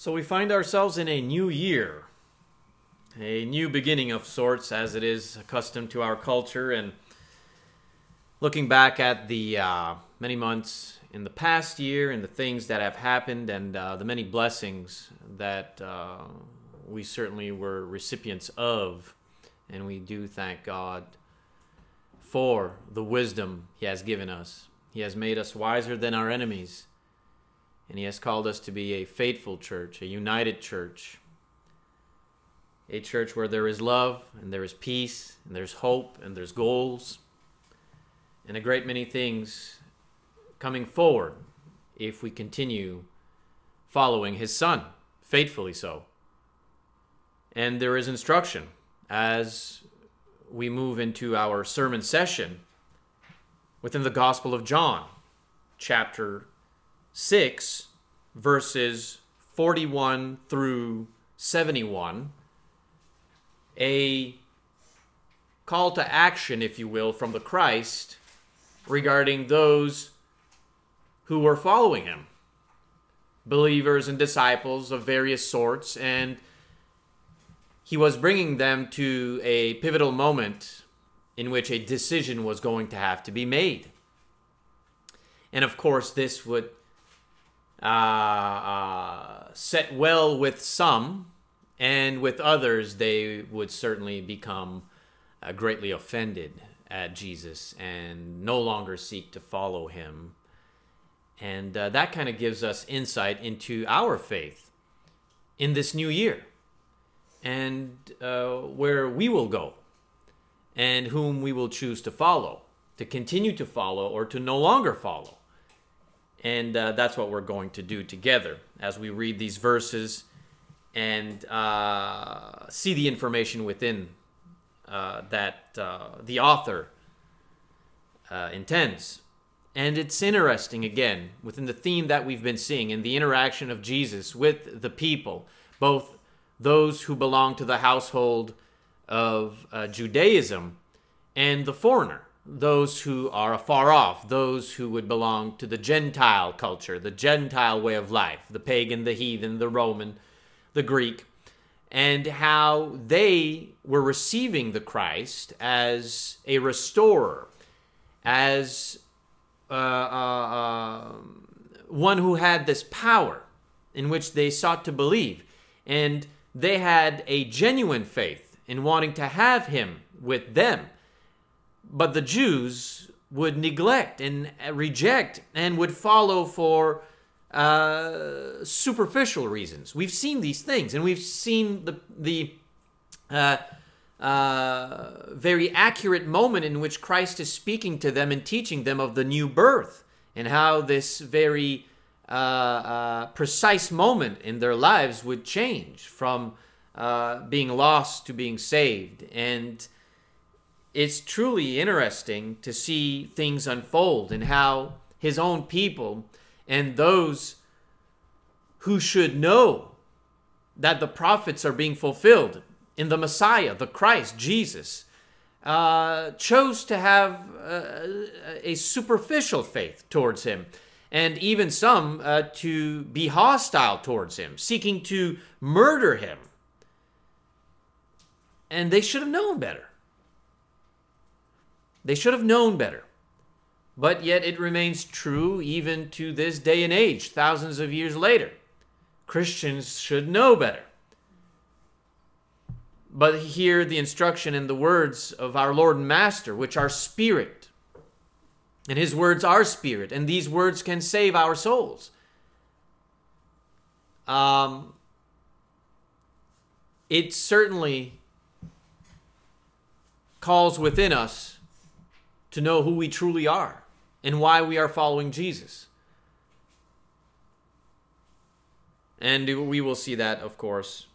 So we find ourselves in a new year, a new beginning of sorts, as it is accustomed to our culture. And looking back at the uh, many months in the past year and the things that have happened and uh, the many blessings that uh, we certainly were recipients of, and we do thank God for the wisdom He has given us. He has made us wiser than our enemies and He has called us to be a faithful church, a united church, a church where there is love and there is peace and there's hope and there's goals and a great many things coming forward if we continue following His Son, faithfully so. And there is instruction as we move into our sermon session within the Gospel of John, chapter 6, verses 41 through 71, a call to action, if you will, from the Christ regarding those who were following him believers and disciples of various sorts, and he was bringing them to a pivotal moment in which a decision was going to have to be made. And of course, this would uh, uh, set well with some, and with others, they would certainly become uh, greatly offended at Jesus and no longer seek to follow him. And uh, that kind of gives us insight into our faith in this new year and uh, where we will go and whom we will choose to follow, to continue to follow or to no longer follow. And uh, that's what we're going to do together as we read these verses and uh, see the information within uh, that uh, the author uh, intends. And it's interesting, again, within the theme that we've been seeing in the interaction of Jesus with the people, both those who belong to the household of uh, Judaism and the foreigner those who are afar off, those who would belong to the Gentile culture, the Gentile way of life, the pagan, the heathen, the Roman, the Greek, and how they were receiving the Christ as a restorer, as uh, uh, uh, one who had this power in which they sought to believe. And they had a genuine faith in wanting to have him with them but the Jews would neglect and reject and would follow for uh, superficial reasons. We've seen these things, and we've seen the the uh, uh, very accurate moment in which Christ is speaking to them and teaching them of the new birth and how this very uh, uh, precise moment in their lives would change from uh, being lost to being saved and it's truly interesting to see things unfold and how his own people and those who should know that the prophets are being fulfilled in the Messiah, the Christ, Jesus, uh, chose to have uh, a superficial faith towards him, and even some uh, to be hostile towards him, seeking to murder him. And they should have known better. They should have known better. But yet it remains true even to this day and age, thousands of years later. Christians should know better. But hear the instruction in the words of our Lord and Master, which are spirit. And his words are spirit, and these words can save our souls. Um, it certainly calls within us to know who we truly are and why we are following Jesus. And we will see that, of course,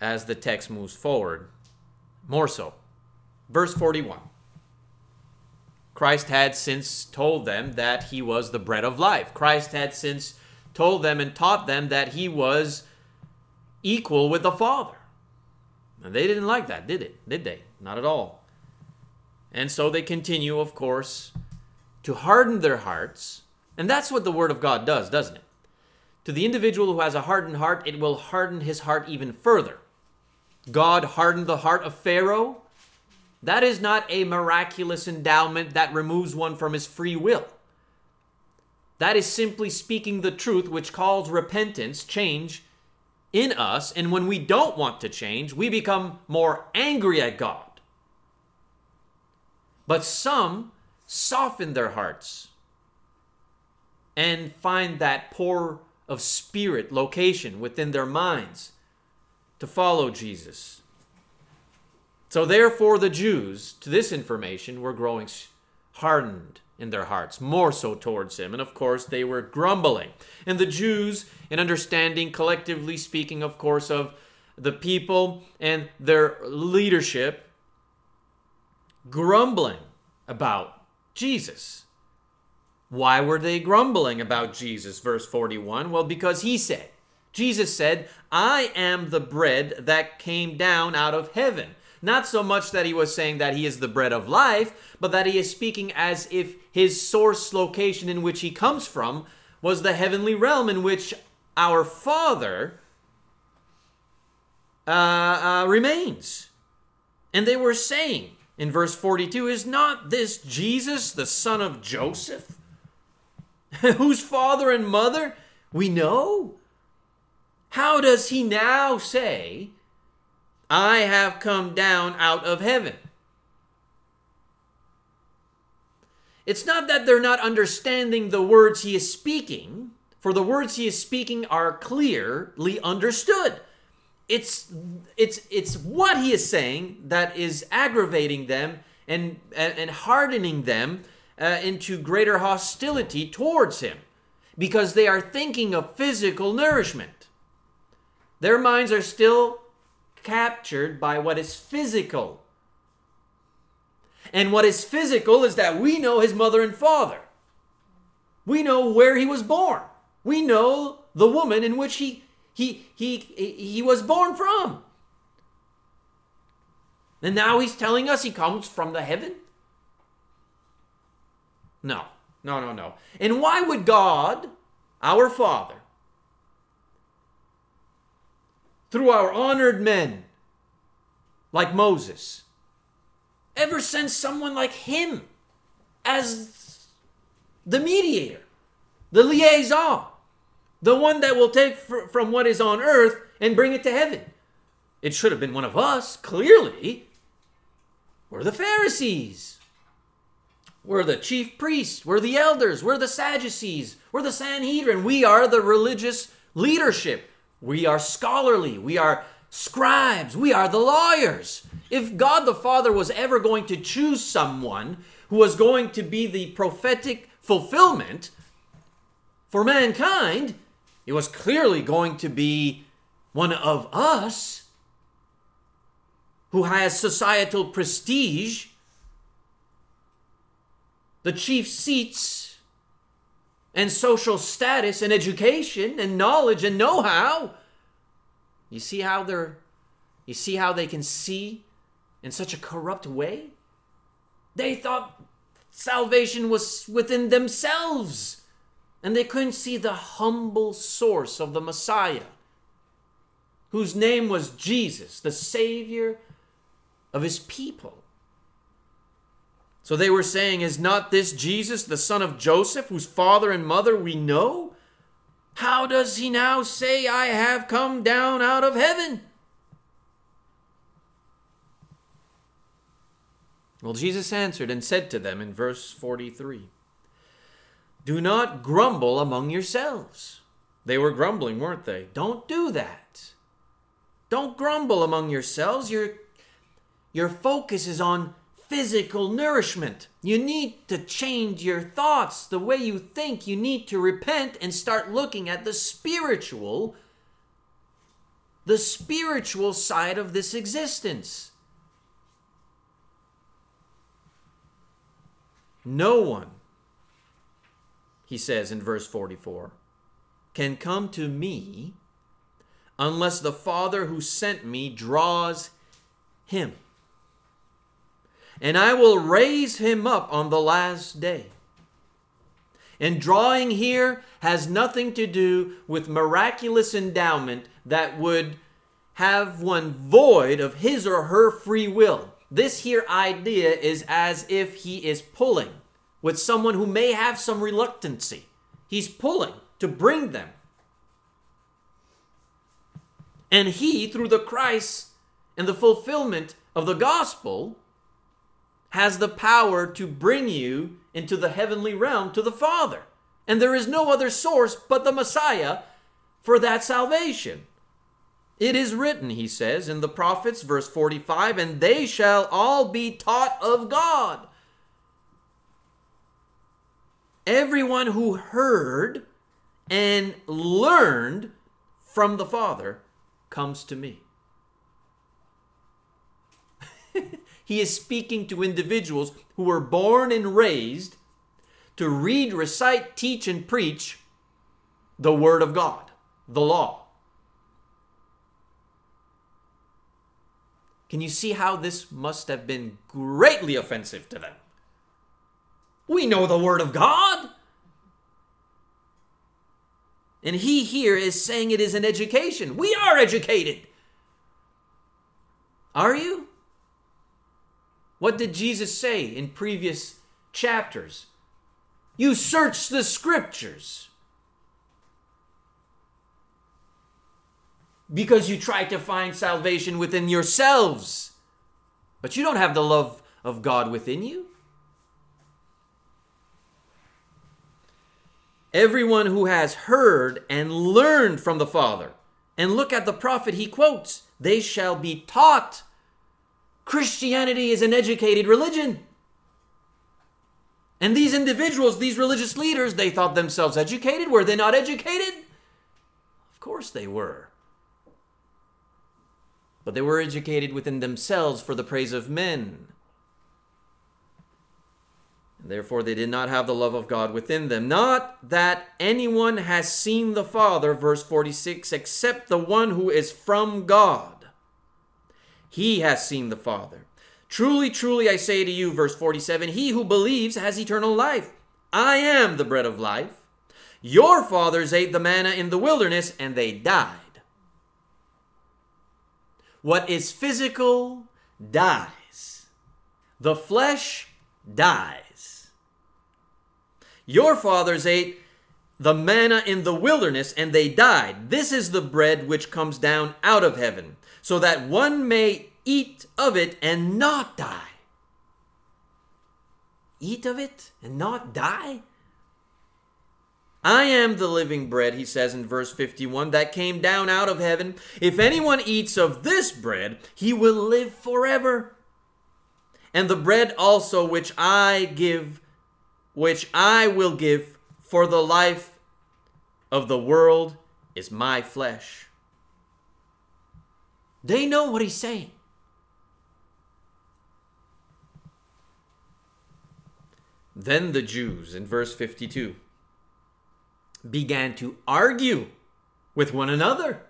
as the text moves forward. More so. Verse 41 Christ had since told them that he was the bread of life. Christ had since told them and taught them that he was equal with the Father. And they didn't like that, did it? Did they? Not at all. And so they continue, of course, to harden their hearts. And that's what the Word of God does, doesn't it? to the individual who has a hardened heart, it will harden his heart even further. God hardened the heart of Pharaoh. That is not a miraculous endowment that removes one from his free will. That is simply speaking the truth, which calls repentance, change in us. And when we don't want to change, we become more angry at God. But some soften their hearts and find that poor of spirit location within their minds to follow Jesus. So, therefore, the Jews, to this information, were growing hardened in their hearts, more so towards him. And of course, they were grumbling. And the Jews, in understanding, collectively speaking, of course, of the people and their leadership, grumbling about Jesus. Why were they grumbling about Jesus? Verse 41. Well, because he said, Jesus said, I am the bread that came down out of heaven. Not so much that he was saying that he is the bread of life, but that he is speaking as if his source location in which he comes from was the heavenly realm in which our Father uh, uh, remains. And they were saying in verse 42 Is not this Jesus, the son of Joseph, whose father and mother we know? How does he now say, I have come down out of heaven? It's not that they're not understanding the words he is speaking, for the words he is speaking are clearly understood. It's it's it's what he is saying that is aggravating them and and, hardening them uh, into greater hostility towards him because they are thinking of physical nourishment. Their minds are still captured by what is physical. And what is physical is that we know his mother and father. We know where he was born. We know the woman in which he he he he was born from. And now he's telling us he comes from the heaven? No. No, no, no. And why would God, our Father, through our honored men like Moses, ever send someone like him as the mediator, the liaison, the one that will take fr- from what is on earth and bring it to heaven. It should have been one of us, clearly. We're the Pharisees. We're the chief priests. We're the elders. We're the Sadducees. We're the Sanhedrin. We are the religious leadership. We are scholarly. We are scribes. We are the lawyers. If God the Father was ever going to choose someone who was going to be the prophetic fulfillment for mankind, it was clearly going to be one of us who has societal prestige, the chief seats and social status and education and knowledge and know-how. You see how they're you see how they can see in such a corrupt way? They thought salvation was within themselves, and they couldn't see the humble source of the Messiah, whose name was Jesus, the Savior of his people. So they were saying, Is not this Jesus, the son of Joseph, whose father and mother we know? How does he now say, I have come down out of heaven? Well, Jesus answered and said to them in verse 43 Do not grumble among yourselves. They were grumbling, weren't they? Don't do that. Don't grumble among yourselves. Your, your focus is on physical nourishment. You need to change your thoughts, the way you think. You need to repent and start looking at the spiritual the spiritual side of this existence. No one, he says in verse 44, can come to me unless the Father who sent me draws him and I will raise him up on the last day. And drawing here has nothing to do with miraculous endowment that would have one void of his or her free will. This here idea is as if he is pulling with someone who may have some reluctancy. He's pulling to bring them. And he, through the Christ and the fulfillment of the gospel, has the power to bring you into the heavenly realm to the Father. And there is no other source but the Messiah for that salvation. It is written, he says in the prophets, verse 45, and they shall all be taught of God. Everyone who heard and learned from the Father comes to me. he is speaking to individuals who were born and raised to read, recite, teach, and preach the Word of God, the law. Can you see how this must have been greatly offensive to them? We know the Word of God. And he here is saying it is an education. We are educated. Are you? What did Jesus say in previous chapters? You search the scriptures because you try to find salvation within yourselves, but you don't have the love of God within you. Everyone who has heard and learned from the Father. And look at the prophet he quotes they shall be taught. Christianity is an educated religion. And these individuals, these religious leaders, they thought themselves educated. Were they not educated? Of course they were. But they were educated within themselves for the praise of men. Therefore, they did not have the love of God within them. Not that anyone has seen the Father, verse 46, except the one who is from God. He has seen the Father. Truly, truly, I say to you, verse 47, he who believes has eternal life. I am the bread of life. Your fathers ate the manna in the wilderness and they died. What is physical dies. The flesh dies. Your fathers ate the manna in the wilderness and they died. This is the bread which comes down out of heaven, so that one may eat of it and not die. Eat of it and not die? I am the living bread, he says in verse 51, that came down out of heaven. If anyone eats of this bread, he will live forever. And the bread also which I give which I will give for the life of the world is my flesh. They know what he's saying. Then the Jews, in verse 52, began to argue with one another,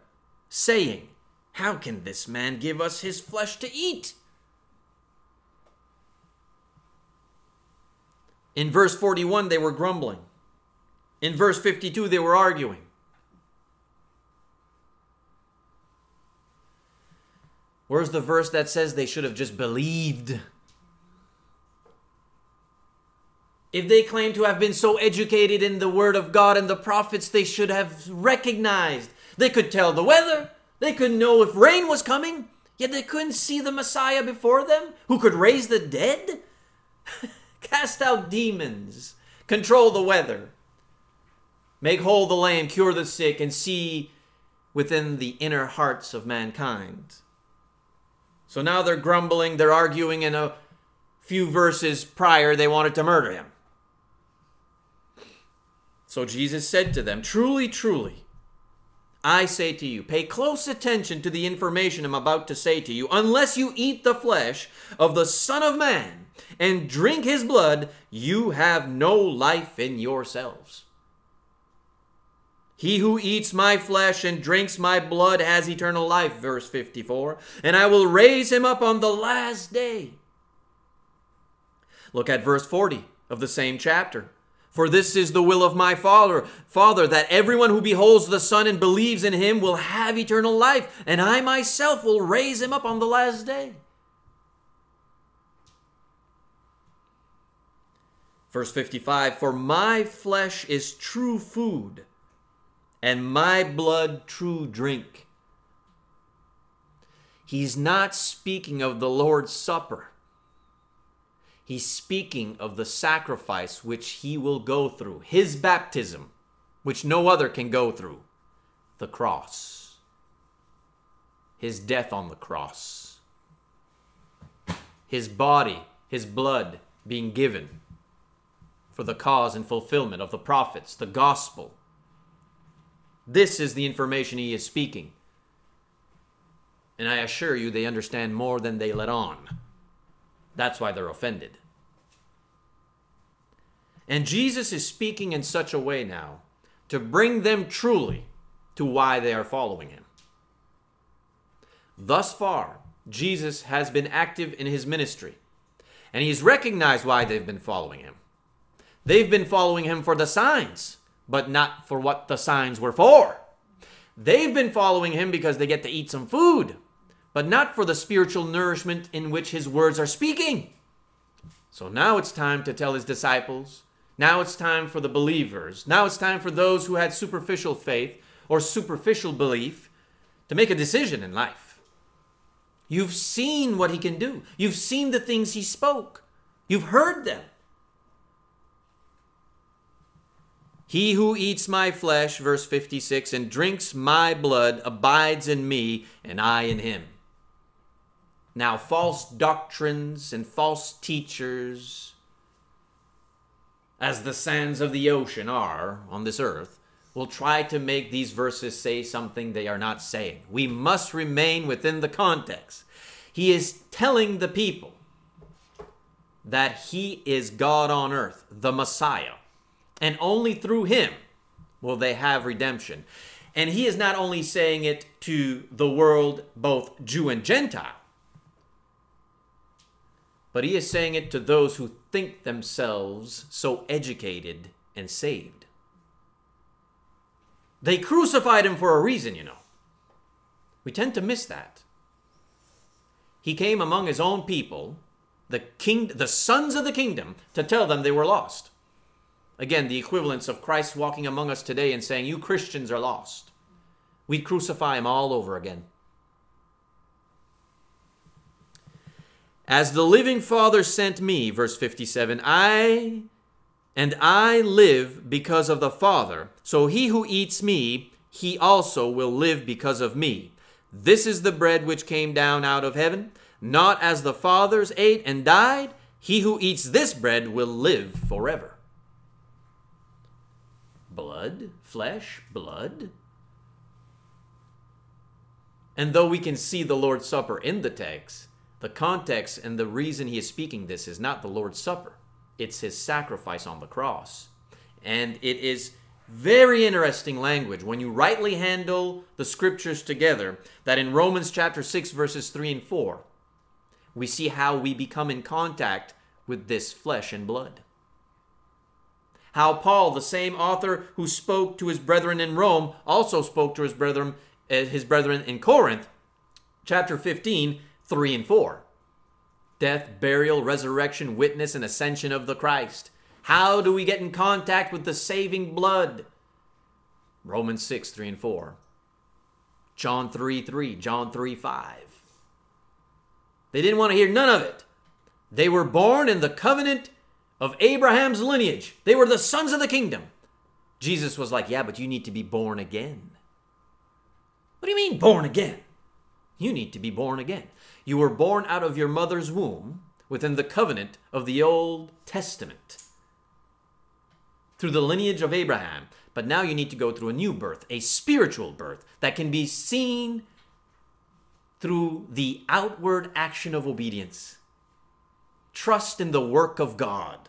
saying, How can this man give us his flesh to eat? In verse 41, they were grumbling. In verse 52, they were arguing. Where's the verse that says they should have just believed? If they claim to have been so educated in the Word of God and the prophets, they should have recognized. They could tell the weather, they could know if rain was coming, yet they couldn't see the Messiah before them who could raise the dead. cast out demons, control the weather, make whole the lame, cure the sick, and see within the inner hearts of mankind. So now they're grumbling, they're arguing in a few verses prior, they wanted to murder him. So Jesus said to them, Truly, truly, I say to you, pay close attention to the information I'm about to say to you. Unless you eat the flesh of the Son of Man and drink his blood, you have no life in yourselves. He who eats my flesh and drinks my blood has eternal life, verse 54, and I will raise him up on the last day. Look at verse 40 of the same chapter. For this is the will of my Father, Father, that everyone who beholds the Son and believes in him will have eternal life, and I myself will raise him up on the last day. Verse 55 For my flesh is true food, and my blood true drink. He's not speaking of the Lord's Supper. He's speaking of the sacrifice which he will go through, his baptism, which no other can go through, the cross, his death on the cross, his body, his blood being given for the cause and fulfillment of the prophets, the gospel. This is the information he is speaking. And I assure you, they understand more than they let on. That's why they're offended. And Jesus is speaking in such a way now to bring them truly to why they are following him. Thus far, Jesus has been active in his ministry, and he's recognized why they've been following him. They've been following him for the signs, but not for what the signs were for. They've been following him because they get to eat some food, but not for the spiritual nourishment in which his words are speaking. So now it's time to tell his disciples now it's time for the believers. Now it's time for those who had superficial faith or superficial belief to make a decision in life. You've seen what he can do, you've seen the things he spoke, you've heard them. He who eats my flesh, verse 56, and drinks my blood abides in me, and I in him. Now, false doctrines and false teachers as the sands of the ocean are on this earth, will try to make these verses say something they are not saying. We must remain within the context. He is telling the people that he is God on earth, the Messiah, and only through him will they have redemption. And he is not only saying it to the world, both Jew and Gentile, but he is saying it to those who think themselves so educated and saved. They crucified him for a reason, you know. We tend to miss that. He came among his own people, the king the sons of the kingdom, to tell them they were lost. Again, the equivalence of Christ walking among us today and saying, You Christians are lost. We'd crucify him all over again. As the living Father sent me, verse 57, I and I live because of the Father. So he who eats me, he also will live because of me. This is the bread which came down out of heaven, not as the fathers ate and died. He who eats this bread will live forever. Blood, flesh, blood. And though we can see the Lord's Supper in the text, the context and the reason he is speaking this is not the Lord's Supper, it's his sacrifice on the cross. And it is very interesting language when you rightly handle the scriptures together that in Romans chapter 6 verses 3 and 4 we see how we become in contact with this flesh and blood. How Paul, the same author who spoke to his brethren in Rome, also spoke to his brethren eh, his brethren in Corinth, chapter 15 3 and 4. Death, burial, resurrection, witness, and ascension of the Christ. How do we get in contact with the saving blood? Romans 6, 3 and 4. John 3, 3. John 3, 5. They didn't want to hear none of it. They were born in the covenant of Abraham's lineage. They were the sons of the kingdom. Jesus was like, Yeah, but you need to be born again. What do you mean, born again? You need to be born again. You were born out of your mother's womb within the covenant of the Old Testament through the lineage of Abraham. But now you need to go through a new birth, a spiritual birth that can be seen through the outward action of obedience. Trust in the work of God.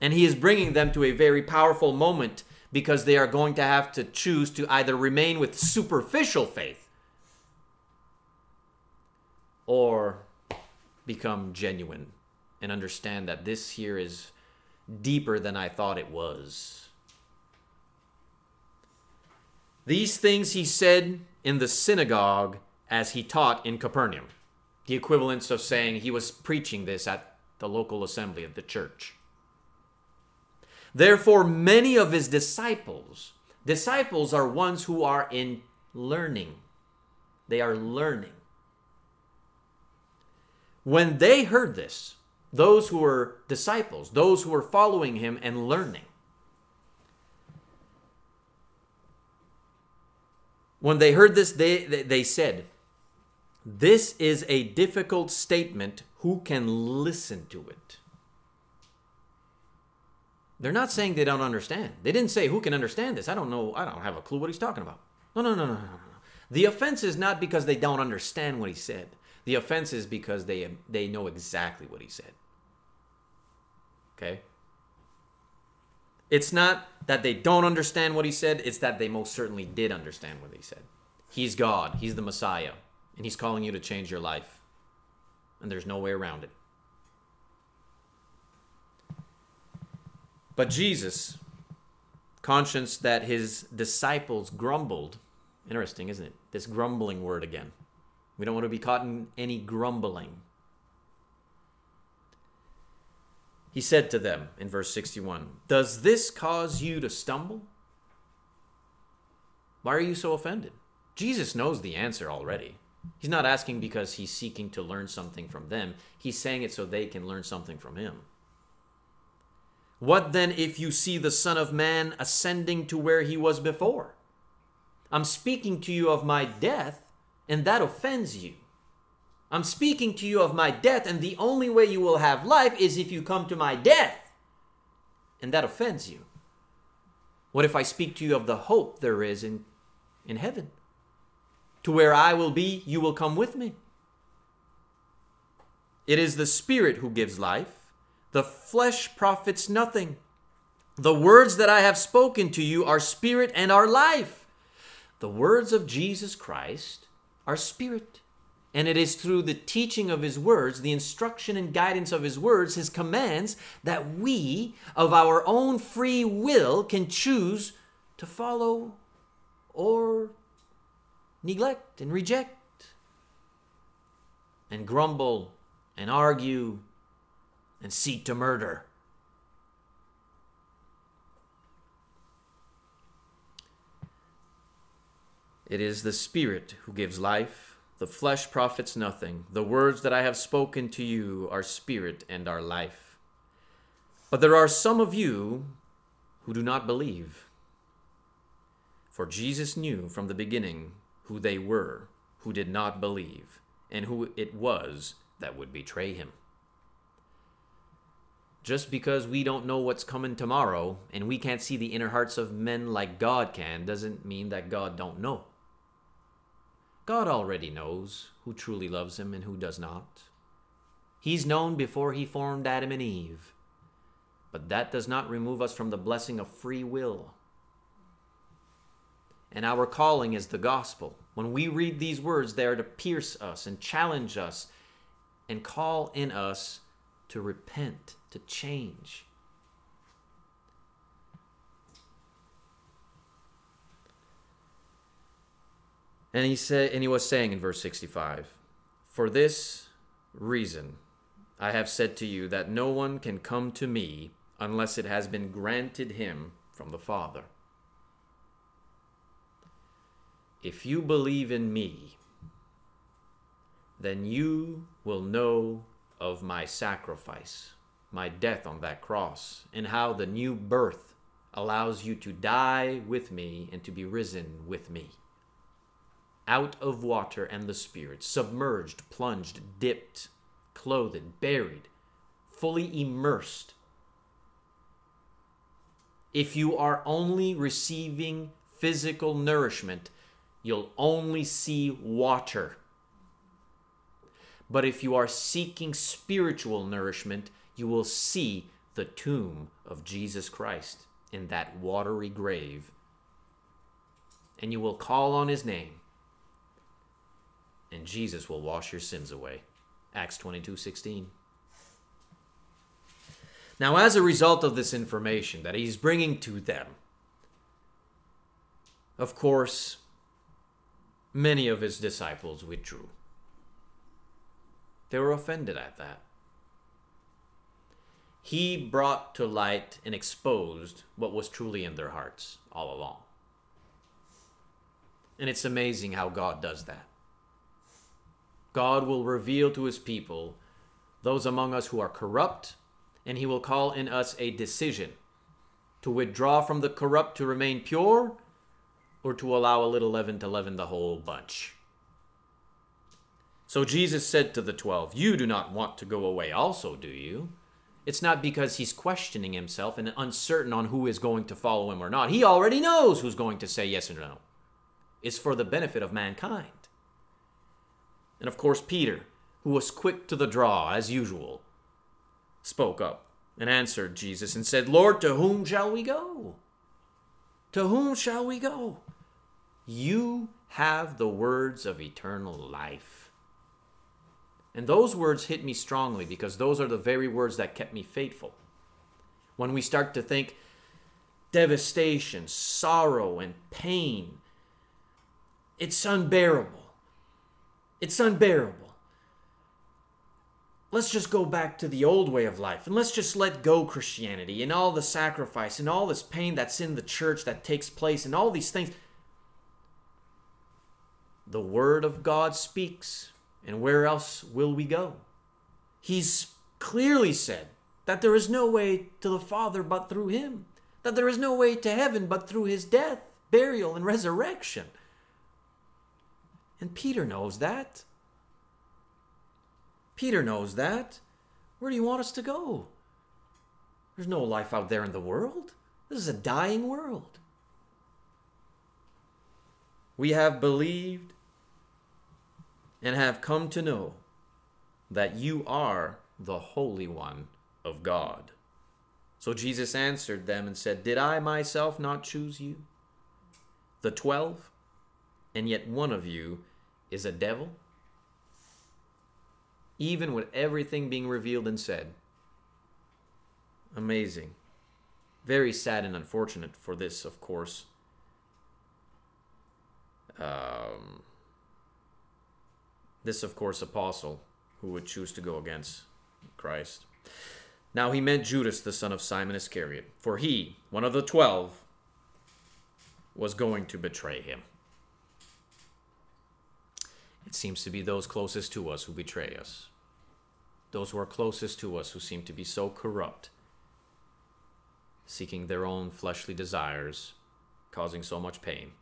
And he is bringing them to a very powerful moment because they are going to have to choose to either remain with superficial faith or become genuine and understand that this here is deeper than I thought it was. These things he said in the synagogue as he taught in Capernaum. The equivalence of saying he was preaching this at the local assembly of the church. Therefore, many of his disciples, disciples are ones who are in learning. They are learning. When they heard this, those who were disciples, those who were following him and learning, when they heard this, they, they said, This is a difficult statement. Who can listen to it? They're not saying they don't understand. They didn't say, Who can understand this? I don't know. I don't have a clue what he's talking about. No, no, no, no, no, no. The offense is not because they don't understand what he said. The offense is because they they know exactly what he said. Okay? It's not that they don't understand what he said, it's that they most certainly did understand what he said. He's God, he's the Messiah, and he's calling you to change your life. And there's no way around it. But Jesus, conscious that his disciples grumbled, interesting, isn't it? This grumbling word again. We don't want to be caught in any grumbling. He said to them in verse 61 Does this cause you to stumble? Why are you so offended? Jesus knows the answer already. He's not asking because he's seeking to learn something from them, he's saying it so they can learn something from him. What then if you see the Son of Man ascending to where he was before? I'm speaking to you of my death, and that offends you. I'm speaking to you of my death, and the only way you will have life is if you come to my death. And that offends you. What if I speak to you of the hope there is in, in heaven? To where I will be, you will come with me. It is the Spirit who gives life, the flesh profits nothing. The words that I have spoken to you are spirit and are life. The words of Jesus Christ are spirit and it is through the teaching of his words, the instruction and guidance of his words, his commands, that we, of our own free will, can choose to follow or neglect and reject and grumble and argue and seek to murder. It is the Spirit who gives life the flesh profits nothing. The words that I have spoken to you are spirit and are life. But there are some of you who do not believe. For Jesus knew from the beginning who they were who did not believe, and who it was that would betray him. Just because we don't know what's coming tomorrow and we can't see the inner hearts of men like God can doesn't mean that God don't know. God already knows who truly loves him and who does not. He's known before he formed Adam and Eve. But that does not remove us from the blessing of free will. And our calling is the gospel. When we read these words, they are to pierce us and challenge us and call in us to repent, to change. And he said and he was saying in verse 65, "For this reason I have said to you that no one can come to me unless it has been granted him from the Father. If you believe in me, then you will know of my sacrifice, my death on that cross, and how the new birth allows you to die with me and to be risen with me out of water and the Spirit, submerged, plunged, dipped, clothed, buried, fully immersed. If you are only receiving physical nourishment, you'll only see water. But if you are seeking spiritual nourishment, you will see the tomb of Jesus Christ in that watery grave. And you will call on his name and Jesus will wash your sins away. Acts 22 16. Now, as a result of this information that he's bringing to them, of course, many of his disciples withdrew. They were offended at that. He brought to light and exposed what was truly in their hearts all along. And it's amazing how God does that. God will reveal to his people those among us who are corrupt, and he will call in us a decision to withdraw from the corrupt to remain pure, or to allow a little leaven to leaven the whole bunch. So Jesus said to the twelve, You do not want to go away also, do you? It's not because he's questioning himself and uncertain on who is going to follow him or not. He already knows who's going to say yes or no. It's for the benefit of mankind. And of course, Peter, who was quick to the draw as usual, spoke up and answered Jesus and said, Lord, to whom shall we go? To whom shall we go? You have the words of eternal life. And those words hit me strongly because those are the very words that kept me faithful. When we start to think devastation, sorrow, and pain, it's unbearable. It's unbearable. Let's just go back to the old way of life and let's just let go Christianity and all the sacrifice and all this pain that's in the church that takes place and all these things. The Word of God speaks and where else will we go? He's clearly said that there is no way to the Father but through him, that there is no way to heaven but through his death, burial, and resurrection. And Peter knows that. Peter knows that. Where do you want us to go? There's no life out there in the world. This is a dying world. We have believed and have come to know that you are the Holy One of God. So Jesus answered them and said, Did I myself not choose you? The twelve? And yet one of you is a devil? Even with everything being revealed and said. Amazing. Very sad and unfortunate for this, of course. Um, this, of course, apostle who would choose to go against Christ. Now he meant Judas, the son of Simon Iscariot, for he, one of the twelve, was going to betray him. It seems to be those closest to us who betray us, those who are closest to us who seem to be so corrupt, seeking their own fleshly desires, causing so much pain.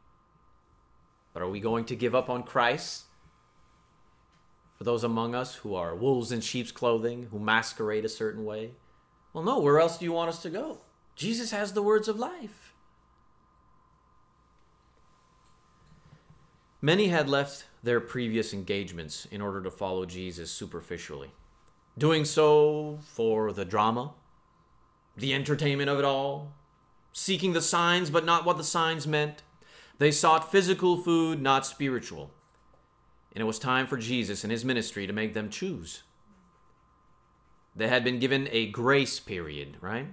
But are we going to give up on Christ? For those among us who are wolves in sheep's clothing, who masquerade a certain way? Well, no, where else do you want us to go? Jesus has the words of life. Many had left their previous engagements in order to follow Jesus superficially, doing so for the drama, the entertainment of it all, seeking the signs but not what the signs meant. They sought physical food, not spiritual and it was time for Jesus and his ministry to make them choose. They had been given a grace period, right?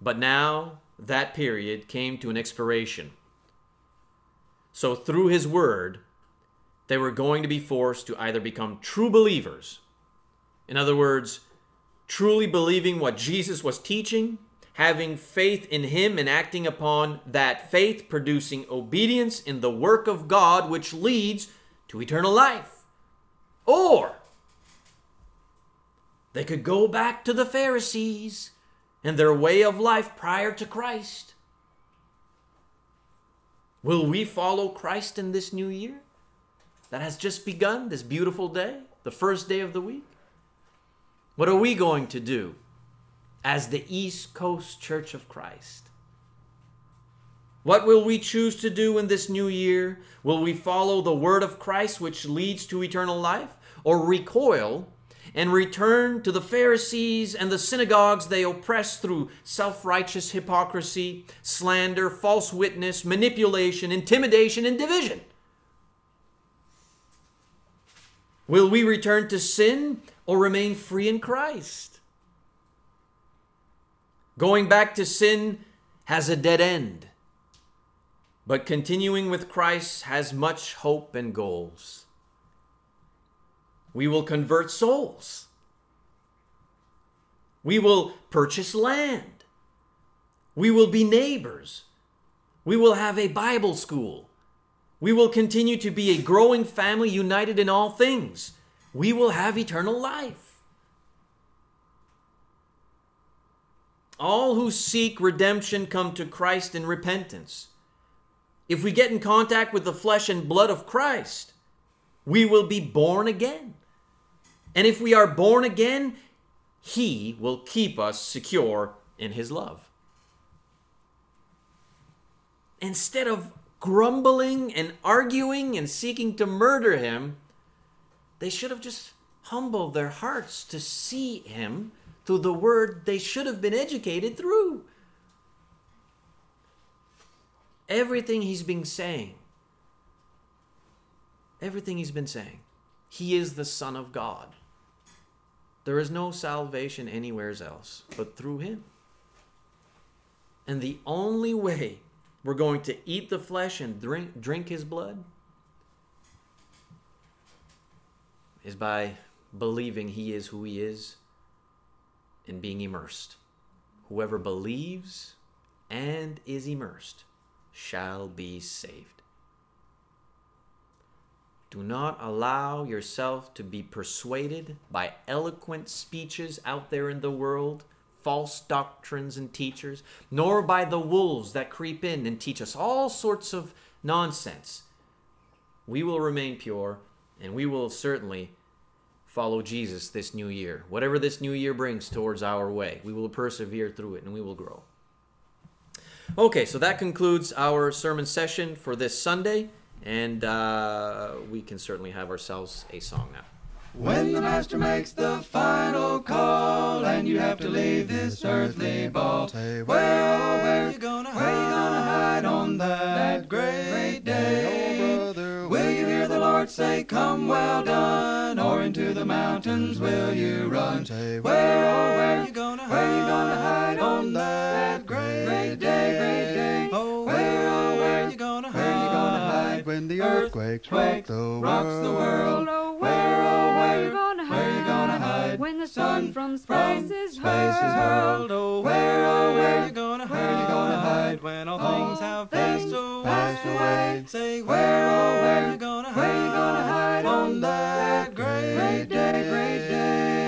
But now that period came to an expiration. So, through his word, they were going to be forced to either become true believers, in other words, truly believing what Jesus was teaching, having faith in him and acting upon that faith, producing obedience in the work of God, which leads to eternal life. Or they could go back to the Pharisees and their way of life prior to Christ. Will we follow Christ in this new year that has just begun, this beautiful day, the first day of the week? What are we going to do as the East Coast Church of Christ? What will we choose to do in this new year? Will we follow the word of Christ, which leads to eternal life, or recoil and return to the Pharisees and the synagogues they oppress through self righteous hypocrisy, slander, false witness, manipulation, intimidation, and division? Will we return to sin or remain free in Christ? Going back to sin has a dead end. But continuing with Christ has much hope and goals. We will convert souls. We will purchase land. We will be neighbors. We will have a Bible school. We will continue to be a growing family united in all things. We will have eternal life. All who seek redemption come to Christ in repentance. If we get in contact with the flesh and blood of Christ, we will be born again. And if we are born again, He will keep us secure in His love. Instead of grumbling and arguing and seeking to murder Him, they should have just humbled their hearts to see Him through the Word they should have been educated through. Everything He's been saying, everything He's been saying, He is the Son of God. There is no salvation anywhere else but through him. And the only way we're going to eat the flesh and drink, drink his blood is by believing he is who he is and being immersed. Whoever believes and is immersed shall be saved. Do not allow yourself to be persuaded by eloquent speeches out there in the world, false doctrines and teachers, nor by the wolves that creep in and teach us all sorts of nonsense. We will remain pure and we will certainly follow Jesus this new year. Whatever this new year brings towards our way, we will persevere through it and we will grow. Okay, so that concludes our sermon session for this Sunday and uh, we can certainly have ourselves a song now. When the master makes the final call and you have to leave this earthly ball, where, oh, where you gonna where hide? you gonna hide on that great day? Will you hear the Lord say, "Come, well done," or into the mountains will you run? Say, where, oh, where you gonna where you gonna hide on that great day? Great day. Oh, where, oh, where you gonna hide? when the earthquakes rock the world. Rocks the world. Oh, oh Where, oh, where, you gonna the sun from space is space is hurled. Oh, where, oh, where you gonna Where you gonna hide when all All things have things passed away? passed away. Say, where, oh, where you gonna hide? Where you gonna hide on that great day, great day?